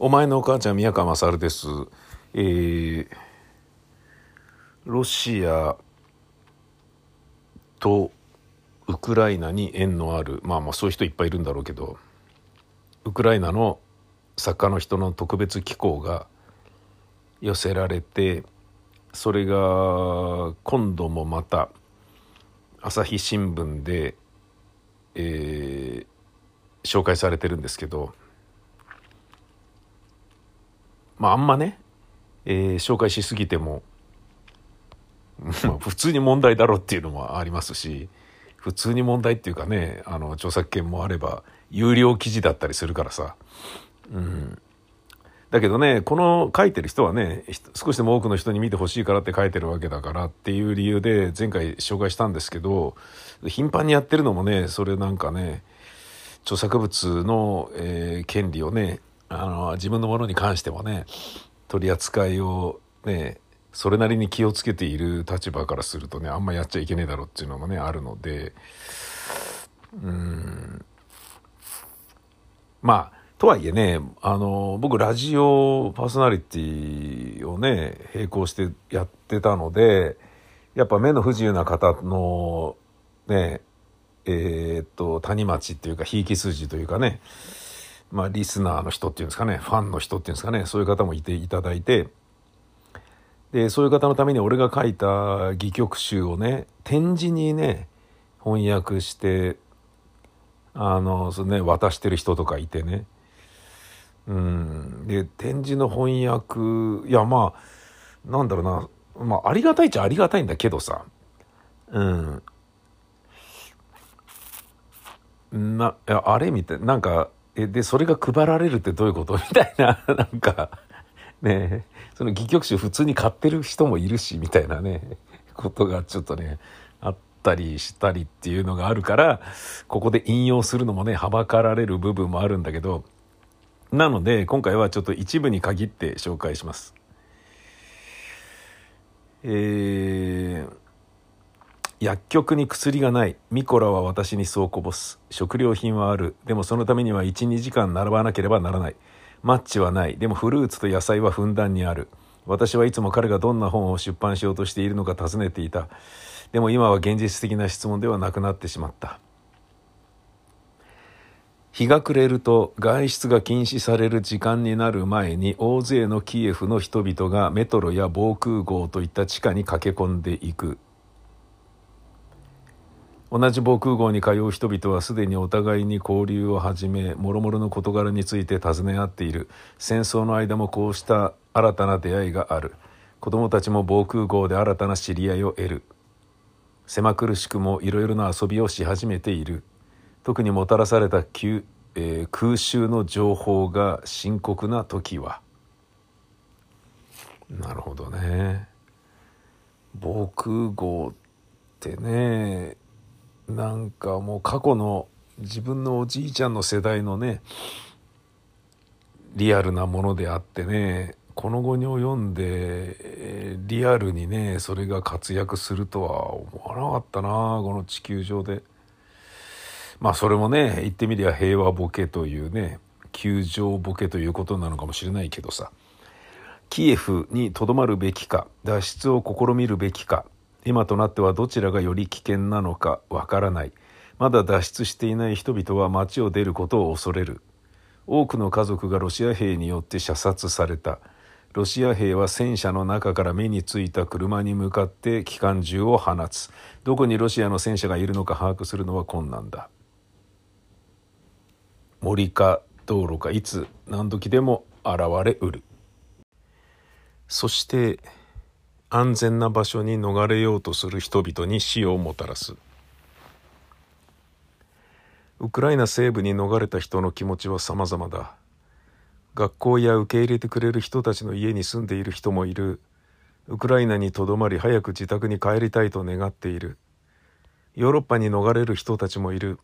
お前のお母ちゃん宮川勝です。えー、ロシアとウクライナに縁のあるまあまあそういう人いっぱいいるんだろうけどウクライナの作家の人の特別機構が寄せられてそれが今度もまた朝日新聞で、えー、紹介されてるんですけどまああんまね、えー、紹介しすぎても まあ普通に問題だろうっていうのもありますし普通に問題っていうかねあの著作権もあれば有料記事だったりするからさ、うん、だけどねこの書いてる人はね少しでも多くの人に見てほしいからって書いてるわけだからっていう理由で前回紹介したんですけど頻繁にやってるのもねそれなんかね著作物の、えー、権利をねあの自分のものに関してもね取り扱いをねそれなりに気をつけている立場からするとねあんまやっちゃいけねえだろっていうのもねあるのでうん。まあとはいえねあの僕ラジオパーソナリティをね並行してやってたのでやっぱ目の不自由な方のねえー、っと谷町っていうかひいき筋というかねまあリスナーの人っていうんですかねファンの人っていうんですかねそういう方もいていただいてでそういう方のために俺が書いた戯曲集をね展示にね翻訳してあのそね渡してる人とかいてね。うん。で展示の翻訳いやまあなんだろうな。まあありがたいっちゃありがたいんだけどさ。うん。なあれみたいなんかえでそれが配られるってどういうこと？みたいななんかねその戯曲集普通に買ってる人もいるしみたいなねことがちょっとねあったりしたりっていうのがあるからここで引用するのもねはばかられる部分もあるんだけどなので今回はちょっと一部に限って紹介します。えー薬局に薬がない。ミコラは私にそうこぼす。食料品はある。でもそのためには1、2時間並ばなければならない。マッチはない。でもフルーツと野菜はふんだんにある。私はいつも彼がどんな本を出版しようとしているのか尋ねていた。でも今は現実的な質問ではなくなってしまった。日が暮れると外出が禁止される時間になる前に大勢のキエフの人々がメトロや防空壕といった地下に駆け込んでいく。同じ防空壕に通う人々はすでにお互いに交流を始め諸々の事柄について尋ね合っている。戦争の間もこうした新たな出会いがある。子供たちも防空壕で新たな知り合いを得る。狭苦しくもいろいろな遊びをし始めている。特にもたらされた急、えー、空襲の情報が深刻な時は。なるほどね。防空壕ってねなんかもう過去の自分のおじいちゃんの世代のねリアルなものであってねこの後に及んでリアルにねそれが活躍するとは思わなかったなこの地球上で。まあそれもね言ってみりゃ平和ボケというね球場ボケということなのかもしれないけどさキエフにとどまるべきか脱出を試みるべきか今となってはどちらがより危険なのかわからない。まだ脱出していない人々は町を出ることを恐れる。多くの家族がロシア兵によって射殺された。ロシア兵は戦車の中から目についた車に向かって機関銃を放つ。どこにロシアの戦車がいるのか把握するのは困難だ。森か道路かいつ何時でも現れうる。そして安全な場所に逃れようとする人々に死をもたらす。ウクライナ西部に逃れた人の気持ちは様々だ。学校や受け入れてくれる人たちの家に住んでいる人もいる。ウクライナにとどまり早く自宅に帰りたいと願っている。ヨーロッパに逃れる人たちもいる。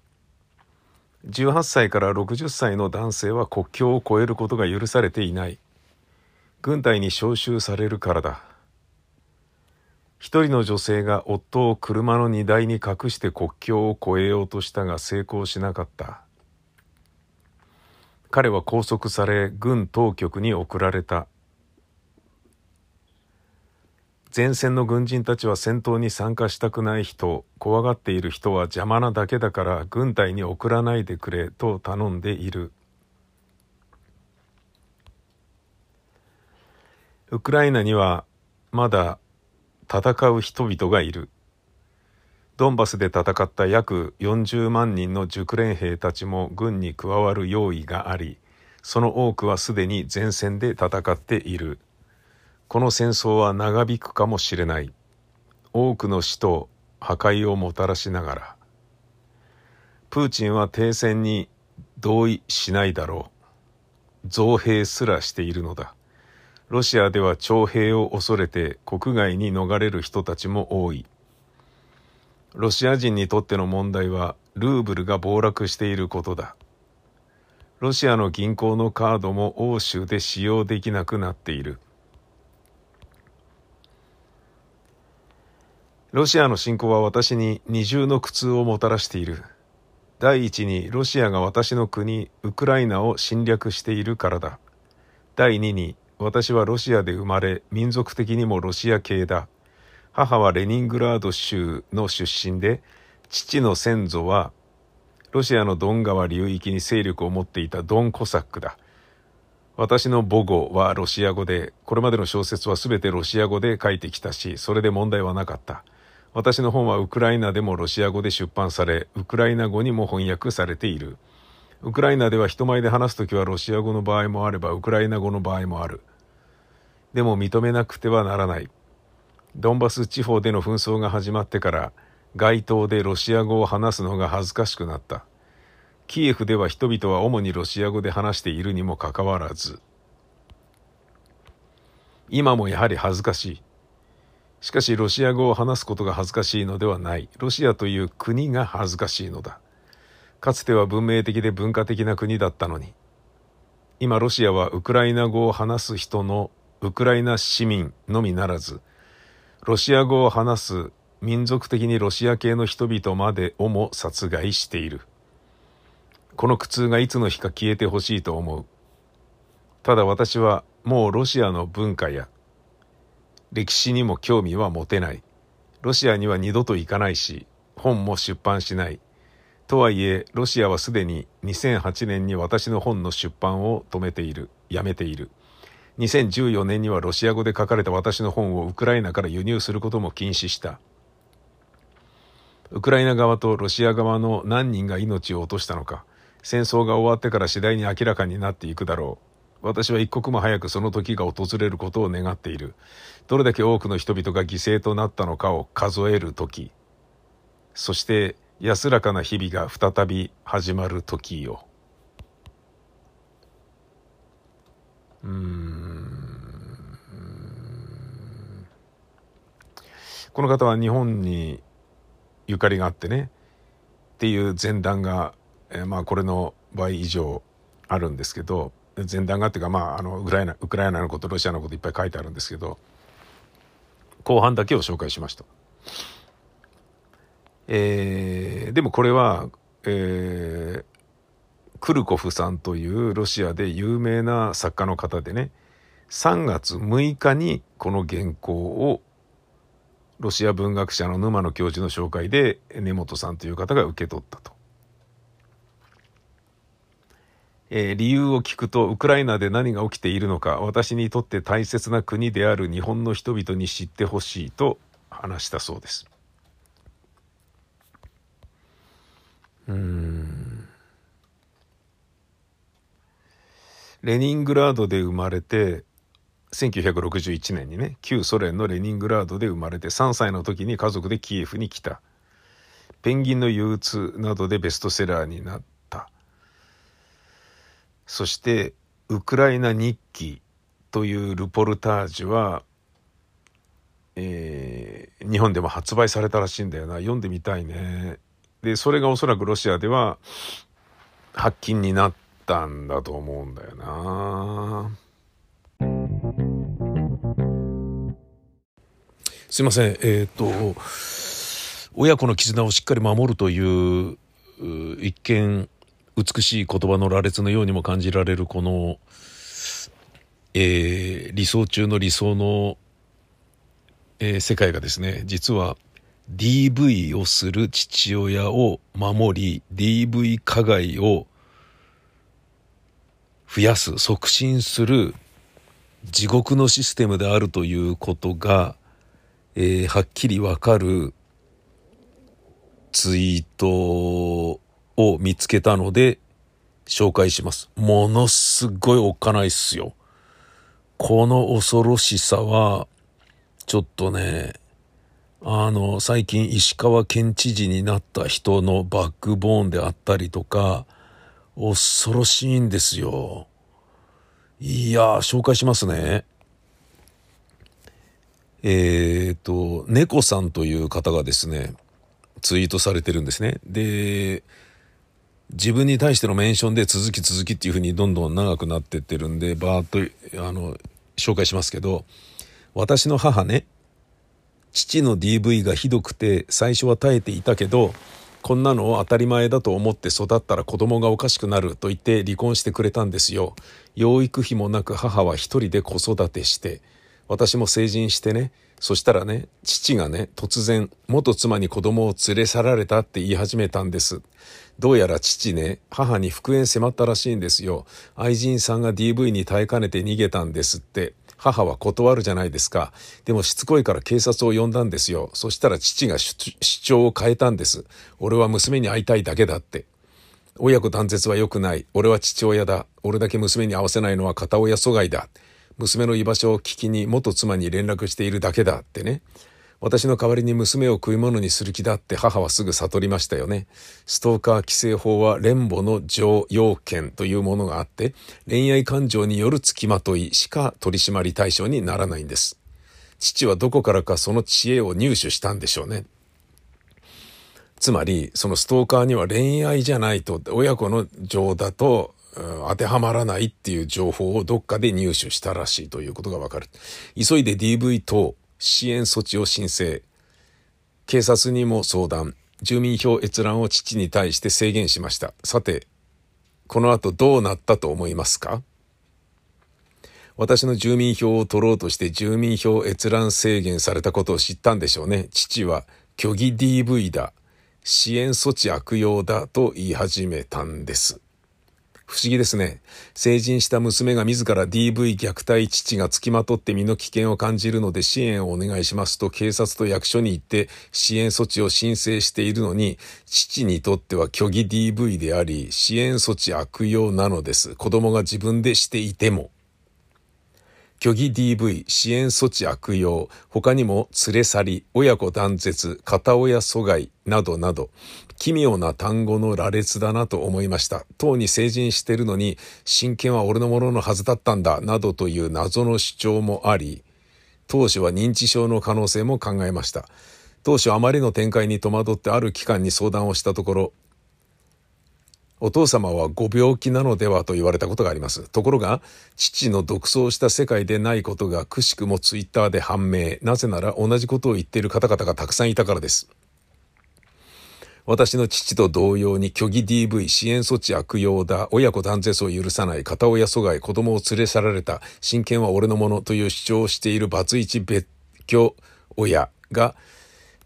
18歳から60歳の男性は国境を越えることが許されていない。軍隊に召集されるからだ。一人の女性が夫を車の荷台に隠して国境を越えようとしたが成功しなかった。彼は拘束され軍当局に送られた前線の軍人たちは戦闘に参加したくない人怖がっている人は邪魔なだけだから軍隊に送らないでくれと頼んでいるウクライナにはまだ戦う人々がいる。ドンバスで戦った約40万人の熟練兵たちも軍に加わる用意がありその多くはすでに前線で戦っている。この戦争は長引くかもしれない。多くの死と破壊をもたらしながら。プーチンは停戦に同意しないだろう。増兵すらしているのだ。ロシアでは徴兵を恐れて国外に逃れる人たちも多い。ロシア人にとっての問題はルーブルが暴落していることだ。ロシアの銀行のカードも欧州で使用できなくなっている。ロシアの侵攻は私に二重の苦痛をもたらしている。第一にロシアが私の国ウクライナを侵略しているからだ。第二に私はロシアで生まれ民族的にもロシア系だ。母はレニングラード州の出身で父の先祖はロシアのドン川流域に勢力を持っていたドンコサックだ。私の母語はロシア語でこれまでの小説は全てロシア語で書いてきたしそれで問題はなかった。私の本はウクライナでもロシア語で出版されウクライナ語にも翻訳されている。ウクライナでは人前で話すときはロシア語の場合もあればウクライナ語の場合もある。でも認めなくてはならない。ドンバス地方での紛争が始まってから街頭でロシア語を話すのが恥ずかしくなった。キエフでは人々は主にロシア語で話しているにもかかわらず。今もやはり恥ずかしい。しかしロシア語を話すことが恥ずかしいのではない。ロシアという国が恥ずかしいのだ。かつては文明的で文化的な国だったのに今ロシアはウクライナ語を話す人のウクライナ市民のみならずロシア語を話す民族的にロシア系の人々までをも殺害している。この苦痛がいつの日か消えてほしいと思う。ただ私はもうロシアの文化や歴史にも興味は持てない。ロシアには二度と行かないし、本も出版しない。とはいえ、ロシアはすでに2008年に私の本の出版を止めている。やめている。2014年にはロシア語で書かれた私の本をウクライナから輸入することも禁止した。ウクライナ側とロシア側の何人が命を落としたのか、戦争が終わってから次第に明らかになっていくだろう。私は一刻も早くその時が訪れることを願っている。どれだけ多くの人々が犠牲となったのかを数える時。そして安らかな日々が再び始まる時よ。うんこの方は日本にゆかりがあってねっていう前段が、えー、まあこれの倍以上あるんですけど前段がっていうかまああのウクライナウクライナのことロシアのこといっぱい書いてあるんですけど後半だけを紹介しました。えー、でもこれは、えー、クルコフさんというロシアで有名な作家の方でね3月6日にこの原稿をロシア文学者の沼野教授の紹介で根本さんという方が受け取ったと。えー、理由を聞くとウクライナで何が起きているのか私にとって大切な国である日本の人々に知ってほしいと話したそうです。レニングラードで生まれて1961年にね旧ソ連のレニングラードで生まれて3歳の時に家族でキエフに来た「ペンギンの憂鬱」などでベストセラーになった。そして「ウクライナ日記」というルポルタージュは、えー、日本でも発売されたらしいんだよな。読んでみたいね。でそれがおそらくロシアでは発禁になってったんだと思うんだよな。すいません。えっ、ー、と親子の絆をしっかり守るという一見美しい言葉の羅列のようにも感じられるこの、えー、理想中の理想の、えー、世界がですね実は DV をする父親を守り DV 加害を増やす促進する地獄のシステムであるということが、えー、はっきりわかるツイートを見つけたので紹介します。ものすごいおっかないっすよ。この恐ろしさは、ちょっとね、あの、最近石川県知事になった人のバックボーンであったりとか、恐ろしいんですよ。いや紹介しますね。えっ、と、猫さんという方がですね、ツイートされてるんですね。で、自分に対してのメンションで続き続きっていうふうにどんどん長くなってってるんで、バーッと、あの、紹介しますけど、私の母ね、父の DV がひどくて最初は耐えていたけど、こんなのを当たり前だと思って育ったら子供がおかしくなると言って離婚してくれたんですよ。養育費もなく母は一人で子育てして、私も成人してね、そしたらね、父がね、突然、元妻に子供を連れ去られたって言い始めたんです。どうやら父ね、母に復縁迫ったらしいんですよ。愛人さんが DV に耐えかねて逃げたんですって。母は断るじゃないですか。でもしつこいから警察を呼んだんですよ。そしたら父が主張を変えたんです。俺は娘に会いたいだけだって。親子断絶は良くない。俺は父親だ。俺だけ娘に会わせないのは片親阻害だ。娘の居場所を聞きに元妻に連絡しているだけだってね。私の代わりに娘を食い物にする気だって母はすぐ悟りましたよね。ストーカー規制法は連母の常要件というものがあって、恋愛感情による付きまといしか取締り対象にならないんです。父はどこからかその知恵を入手したんでしょうね。つまり、そのストーカーには恋愛じゃないと、親子の情だと当てはまらないっていう情報をどっかで入手したらしいということがわかる。急いで DV 等支援措置を申請。警察にも相談。住民票閲覧を父に対して制限しました。さて、この後どうなったと思いますか？私の住民票を取ろうとして住民票閲覧制限されたことを知ったんでしょうね。父は虚偽 DV だ。支援措置悪用だと言い始めたんです。不思議ですね。成人した娘が自ら DV 虐待父が付きまとって身の危険を感じるので支援をお願いしますと警察と役所に行って支援措置を申請しているのに、父にとっては虚偽 DV であり、支援措置悪用なのです。子供が自分でしていても。虚偽 DV 支援措置悪用、他にも連れ去り、親子断絶、片親阻害などなど、奇妙な単語の羅列だなと思いました。当に成人してるのに、親権は俺のもののはずだったんだ、などという謎の主張もあり、当初は認知症の可能性も考えました。当初あまりの展開に戸惑ってある機関に相談をしたところ、お父様はご病気なのではと言われたことがあります。ところが、父の独創した世界でないことがくしくもツイッターで判明。なぜなら同じことを言っている方々がたくさんいたからです。私の父と同様に虚偽 DV 支援措置悪用だ、親子断絶を許さない、片親阻害、子供を連れ去られた、親権は俺のものという主張をしているバツイチ別居親が、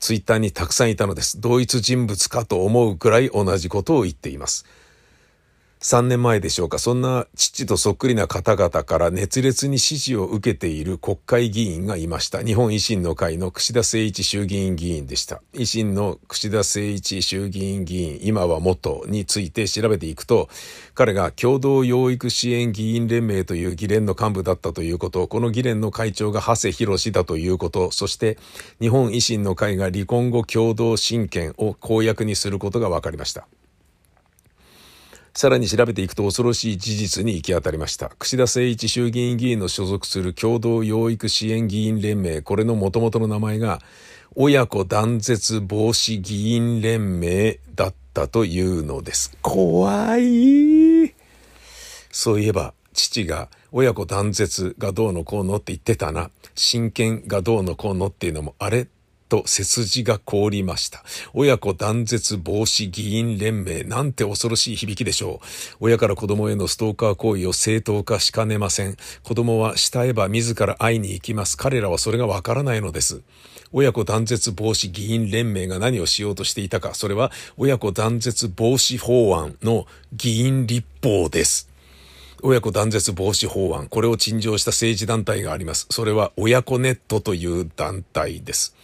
ツイッターにたくさんいたのです。同一人物かと思うくらい同じことを言っています。3年前でしょうか、そんな父とそっくりな方々から熱烈に支持を受けている国会議員がいました。日本維新の会の串田誠一衆議院議員でした。維新の串田誠一衆議院議員、今は元について調べていくと、彼が共同養育支援議員連盟という議連の幹部だったということ、この議連の会長が長谷博だということ、そして日本維新の会が離婚後共同親権を公約にすることが分かりました。さらに調べていくと恐ろしい事実に行き当たりました。串田誠一衆議院議員の所属する共同養育支援議員連盟、これの元々の名前が、親子断絶防止議員連盟だったというのです。怖いそういえば、父が親子断絶がどうのこうのって言ってたな。親権がどうのこうのっていうのも、あれ？と背筋が凍りました。親子断絶防止議員連盟なんて恐ろしい響きでしょう。親から子供へのストーカー行為を正当化しかねません。子供は慕えば自ら会いに行きます。彼らはそれがわからないのです。親子断絶防止議員連盟が何をしようとしていたか、それは親子断絶防止法案の議員立法です。親子断絶防止法案、これを陳情した政治団体があります。それは親子ネットという団体です。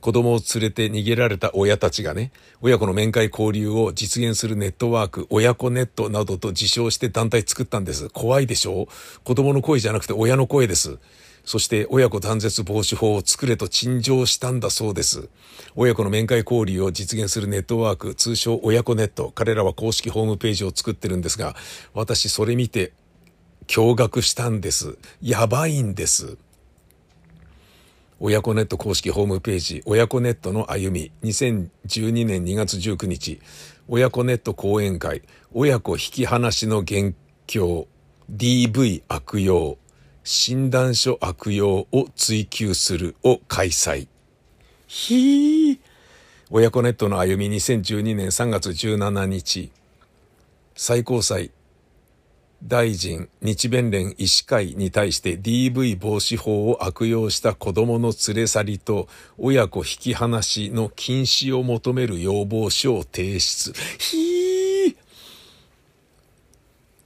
子供を連れて逃げられた親たちがね、親子の面会交流を実現するネットワーク、親子ネットなどと自称して団体作ったんです。怖いでしょ？う子供の声じゃなくて親の声です。そして親子断絶防止法を作れと陳情したんだそうです。親子の面会交流を実現するネットワーク、通称親子ネット。彼らは公式ホームページを作ってるんですが、私それ見て驚愕したんです。やばいんです。親子ネット公式ホームページ、親子ネットの歩み、2012年2月19日、親子ネット講演会、親子引き離しの元凶、DV 悪用、診断書悪用を追求するを開催。ひー。親子ネットの歩み2012年3月17日、最高裁大臣日弁連医師会に対して DV 防止法を悪用した子供の連れ去りと親子引き離しの禁止を求める要望書を提出。ひー!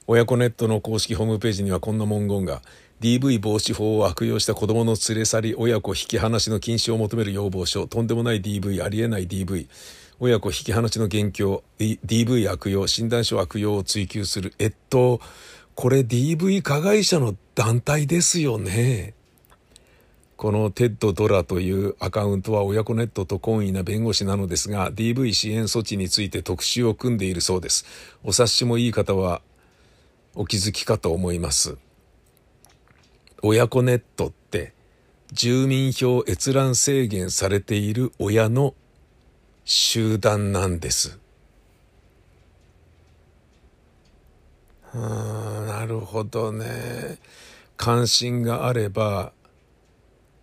親子ネットの公式ホームページにはこんな文言が DV 防止法を悪用した子供の連れ去り、親子引き離しの禁止を求める要望書、とんでもない DV、ありえない DV、親子引き離しの元凶、DV 悪用、診断書悪用を追求する。えっと、これ DV 加害者の団体ですよね。このテッド・ドラというアカウントは親子ネットと懇意な弁護士なのですが DV 支援措置について特集を組んでいるそうです。お察しのいい方はお気づきかと思います。親子ネットって住民票閲覧制限されている親の集団なんです。あなるほどね。関心があれば、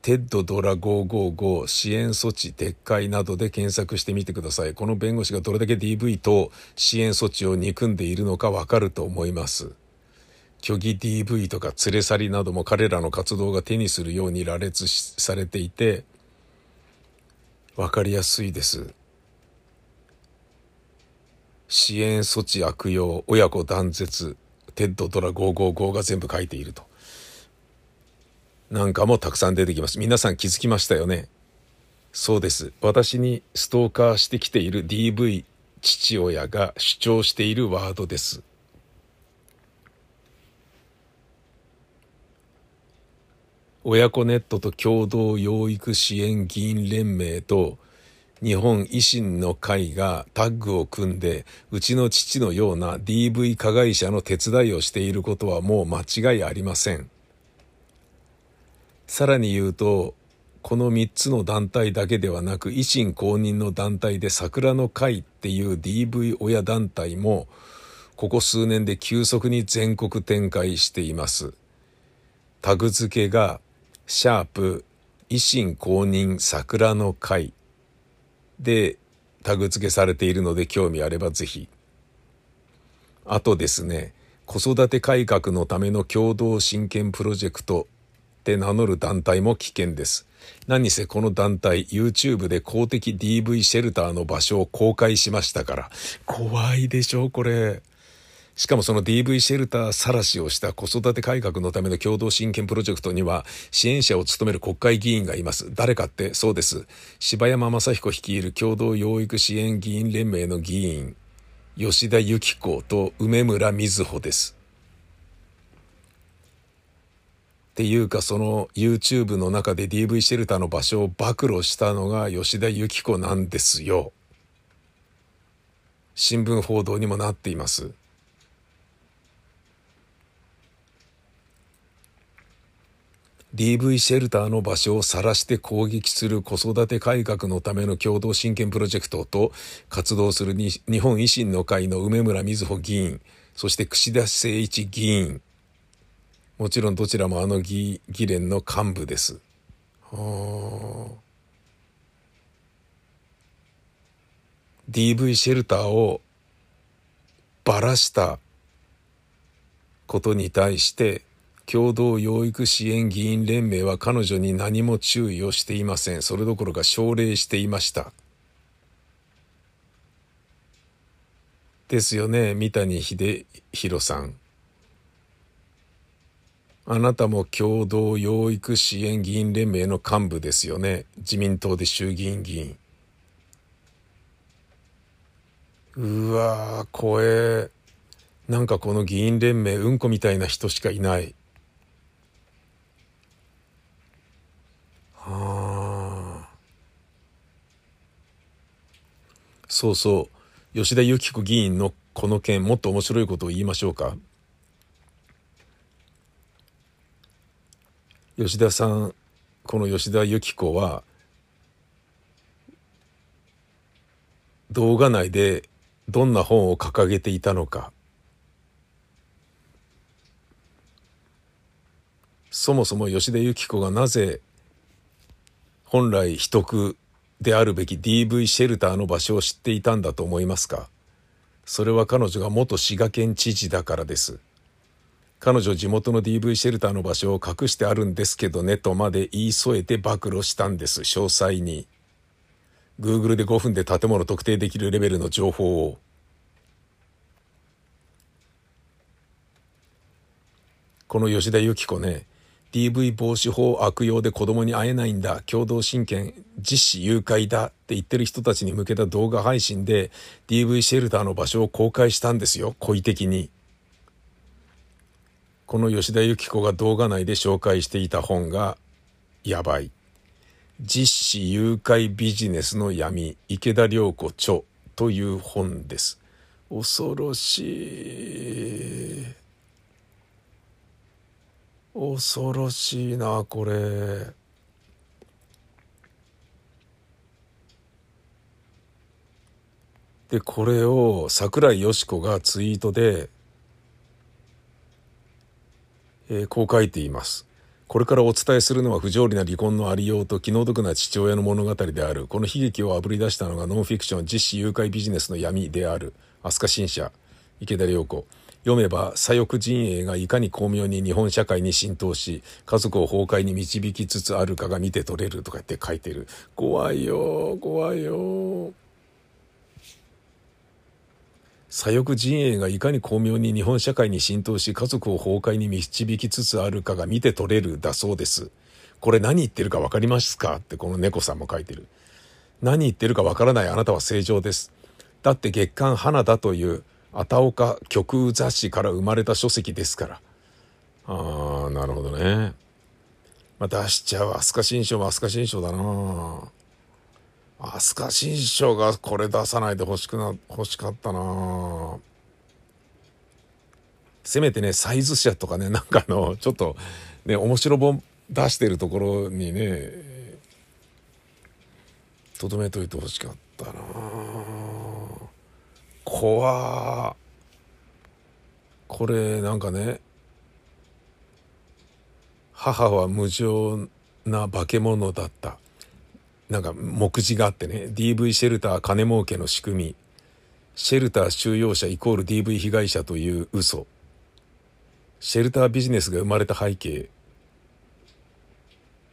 テッドドラ555支援措置撤回などで検索してみてください。この弁護士がどれだけ DV と支援措置を憎んでいるのかわかると思います。虚偽 DV とか連れ去りなども彼らの活動が手にするように羅列されていて分かりやすいです支援措置悪用親子断絶テッドドラ555が全部書いていると。なんかもたくさん出てきます。皆さん気づきましたよね？そうです。私にストーカーしてきている DV 父親が主張しているワードです。親子ネットと共同養育支援議員連盟と日本維新の会がタッグを組んでうちの父のような DV 加害者の手伝いをしていることはもう間違いありません。さらに言うとこの3つの団体だけではなく維新公認の団体で桜の会っていう DV 親団体もここ数年で急速に全国展開しています。タグ付けがシャープ維新公認桜の会でタグ付けされているので興味あればぜひ。あとですね、子育て改革のための共同親権プロジェクトって名乗る団体も危険です。何せこの団体 YouTube で公的 DV シェルターの場所を公開しましたから。怖いでしょこれ。しかもその DV シェルター晒しをした子育て改革のための共同親権プロジェクトには支援者を務める国会議員がいます。誰かってそうです。柴山正彦率いる共同養育支援議員連盟の議員、吉田由紀子と梅村瑞穂です。っていうかその YouTube の中で DV シェルターの場所を暴露したのが吉田由紀子なんですよ。新聞報道にもなっています。DV シェルターの場所を晒して攻撃する子育て改革のための共同親権プロジェクトと活動する日本維新の会の梅村瑞穂議員、そして串田誠一議員。もちろんどちらもあの議議連の幹部です。はあ。DV シェルターをばらしたことに対して共同養育支援議員連盟は彼女に何も注意をしていません。それどころか奨励していました。ですよね三谷秀弘さん。あなたも共同養育支援議員連盟の幹部ですよね。自民党で衆議院議員。うわー怖え。なんかこの議員連盟うんこみたいな人しかいないはあそうそう。吉田由紀子議員のこの件もっと面白いことを言いましょうか。吉田さんこの吉田由紀子は動画内でどんな本を掲げていたのか。そもそも吉田由紀子がなぜ本来秘匿であるべき DV シェルターの場所を知っていたんだと思いますか？それは彼女が元滋賀県知事だからです。彼女地元の DV シェルターの場所を隠してあるんですけどねとまで言い添えて暴露したんです詳細に。Google で5分で建物特定できるレベルの情報を。この吉田由紀子ね DV 防止法悪用で子供に会えないんだ共同親権実施誘拐だって言ってる人たちに向けた動画配信で DV シェルターの場所を公開したんですよ故意的に。この吉田由紀子が動画内で紹介していた本がやばい。実施誘拐ビジネスの闇池田涼子著という本です。恐ろしい。恐ろしいなこれ。でこれを櫻井よし子がツイートで、えー、こう書いています。これからお伝えするのは不条理な離婚のありようと気の毒な父親の物語である。この悲劇をあぶり出したのがノンフィクション実施誘拐ビジネスの闇である。飛鳥新社池田涼子。読めば左翼陣営がいかに巧妙に日本社会に浸透し家族を崩壊に導きつつあるかが見て取れるとか言って書いてる。怖いよ怖いよ。左翼陣営がいかに巧妙に日本社会に浸透し家族を崩壊に導きつつあるかが見て取れるだそうです。これ何言ってるか分かりますか？ってこの猫さんも書いてる。何言ってるか分からないあなたは正常です。だって月刊花だというあたおか極右雑誌から生まれた書籍ですから。ああ、なるほどね。まあ、出しちゃう。飛鳥新書も飛鳥新書だな飛鳥新書がこれ出さないで欲しくな、欲しかったなせめてね、サイズ社とかね、なんかの、ちょっと、ね、面白本出してるところにね、とどめといて欲しかったな怖これなんかね母は無情な化け物だった。なんか目次があってね DV シェルター金儲けの仕組み。シェルター収容者イコール DV 被害者という嘘。シェルタービジネスが生まれた背景。へ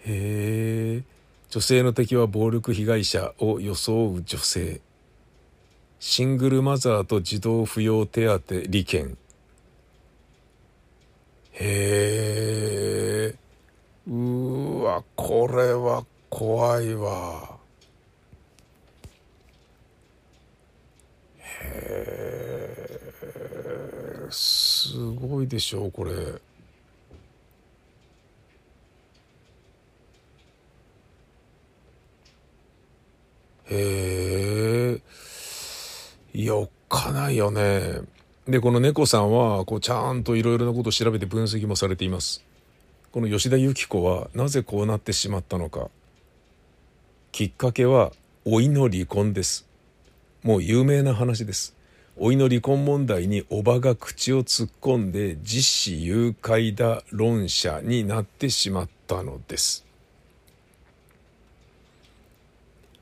え女性の敵は暴力被害者を装う女性。シングルマザーと児童扶養手当利権へえうわこれは怖いわへえすごいでしょうこれ。へえ。いや、おっかないよね。で、この猫さんは、こう、ちゃんといろいろなことを調べて分析もされています。この吉田由紀子は、なぜこうなってしまったのか。きっかけは、老いの離婚です。もう有名な話です。老いの離婚問題におばが口を突っ込んで実施誘拐だ論者になってしまったのです。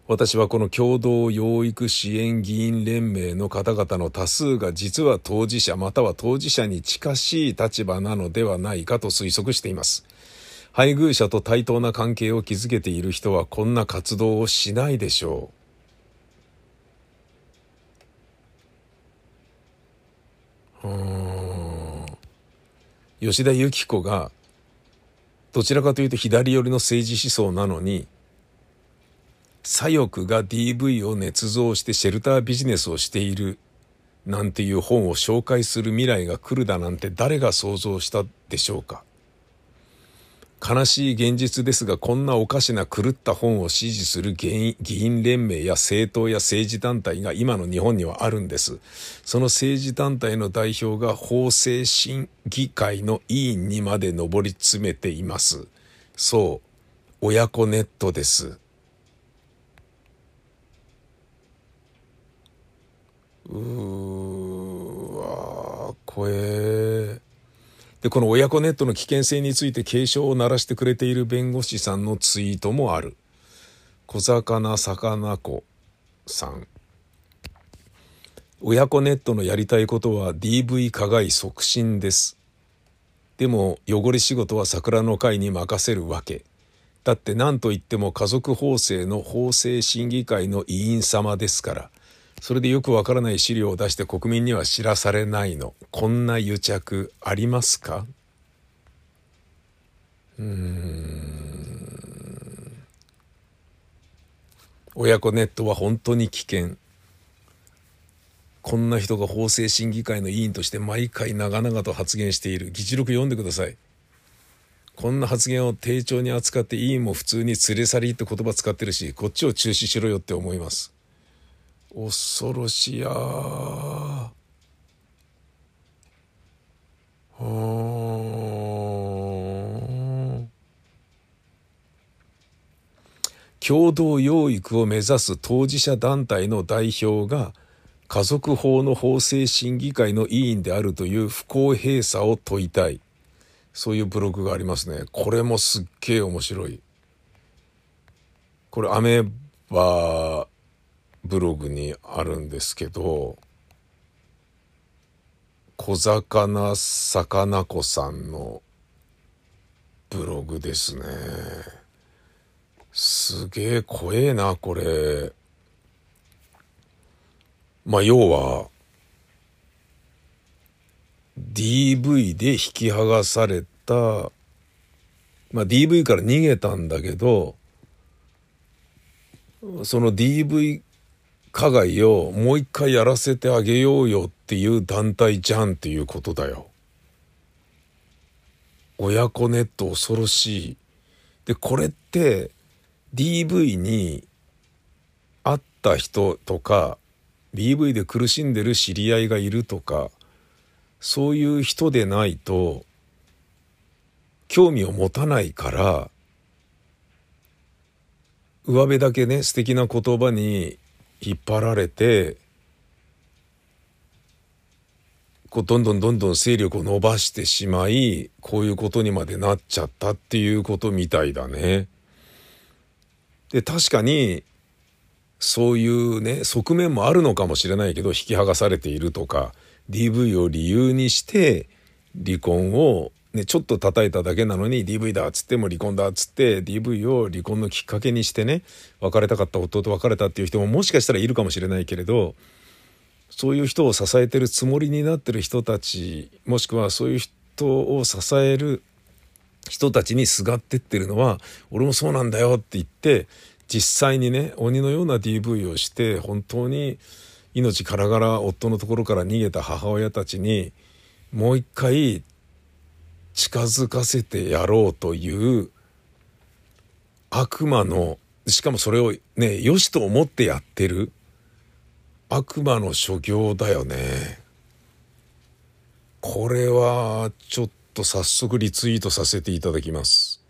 私はこの共同養育支援議員連盟の方々の多数が実は当事者または当事者に近しい立場なのではないかと推測しています。配偶者と対等な関係を築けている人はこんな活動をしないでしょう。うん吉田由紀子がどちらかというと左寄りの政治思想なのに左翼が DV を捏造してシェルタービジネスをしているなんていう本を紹介する未来が来るだなんて誰が想像したでしょうか？悲しい現実ですがこんなおかしな狂った本を支持する議員連盟や政党や政治団体が今の日本にはあるんです。その政治団体の代表が法制審議会の委員にまで上り詰めています。そう親子ネットですうーわ怖えでこの親子ネットの危険性について警鐘を鳴らしてくれている弁護士さんのツイートもある。小魚魚子さん。親子ネットのやりたいことは DV 加害促進です。でも汚れ仕事は桜の会に任せるわけ。だって何と言っても家族法制の法制審議会の委員様ですから。それでよくわからない資料を出して国民には知らされないの。こんな癒着ありますか？うん。親子ネットは本当に危険。こんな人が法制審議会の委員として毎回長々と発言している。議事録読んでください。こんな発言を丁重に扱って委員も普通に連れ去りって言葉使ってるし、こっちを中止しろよって思います。恐ろしやは共同養育を目指す当事者団体の代表が家族法の法制審議会の委員であるという不公平さを問いたい。そういうブログがありますね。これもすっげえ面白い。これアメーバブログにあるんですけど小魚魚子さんのブログですね。すげえ怖えなこれ。まあ要は DV で引き剥がされたまあ DV から逃げたんだけどその DV 加害をもう一回やらせてあげようよっていう団体じゃんっていうことだよ。親子ネット恐ろしい。で、これって DV に会った人とか DV で苦しんでる知り合いがいるとかそういう人でないと興味を持たないから上辺だけね素敵な言葉に引っ張られてこうどんどんどんどん勢力を伸ばしてしまいこういうことにまでなっちゃったっていうことみたいだね。で確かにそういうね側面もあるのかもしれないけど引き剥がされているとか DV を理由にして離婚をね、ちょっと叩いただけなのに DV だっつっても離婚だっつって DV を離婚のきっかけにしてね別れたかった夫と別れたっていう人ももしかしたらいるかもしれないけれどそういう人を支えてるつもりになってる人たちもしくはそういう人を支える人たちにすがってってるのは俺もそうなんだよって言って実際にね鬼のような DV をして本当に命からがら夫のところから逃げた母親たちにもう一回近づかせてやろうという悪魔のしかもそれをね良しと思ってやってる悪魔の所業だよねこれはちょっと早速リツイートさせていただきます。